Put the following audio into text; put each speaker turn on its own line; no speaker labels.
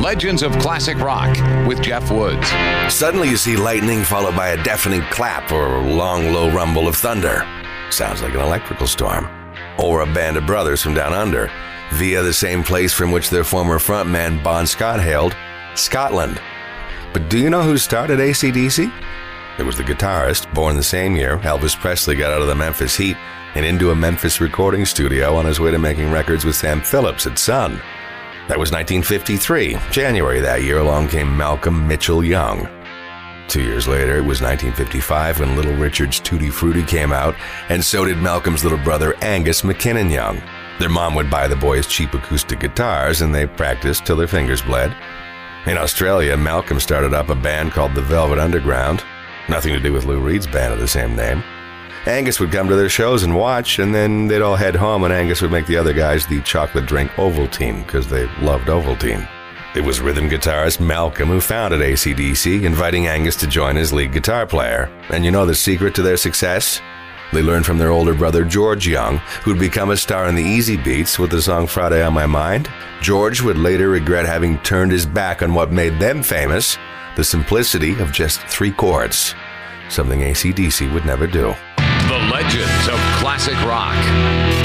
Legends of Classic Rock with Jeff Woods.
Suddenly you see lightning followed by a deafening clap or a long, low rumble of thunder. Sounds like an electrical storm. Or a band of brothers from down under, via the same place from which their former frontman Bon Scott hailed, Scotland. But do you know who started ACDC? It was the guitarist, born the same year Elvis Presley got out of the Memphis Heat and into a Memphis recording studio on his way to making records with Sam Phillips at Sun. That was 1953. January that year, along came Malcolm Mitchell Young. Two years later, it was 1955 when Little Richard's Tutti Frutti came out, and so did Malcolm's little brother Angus McKinnon Young. Their mom would buy the boys cheap acoustic guitars, and they practiced till their fingers bled. In Australia, Malcolm started up a band called the Velvet Underground, nothing to do with Lou Reed's band of the same name. Angus would come to their shows and watch, and then they'd all head home, and Angus would make the other guys the chocolate drink Ovaltine because they loved Ovaltine. It was rhythm guitarist Malcolm who founded ACDC, inviting Angus to join as lead guitar player. And you know the secret to their success? They learned from their older brother George Young, who'd become a star in the Easybeats with the song Friday on My Mind. George would later regret having turned his back on what made them famous the simplicity of just three chords, something ACDC would never do.
The Legends of Classic Rock.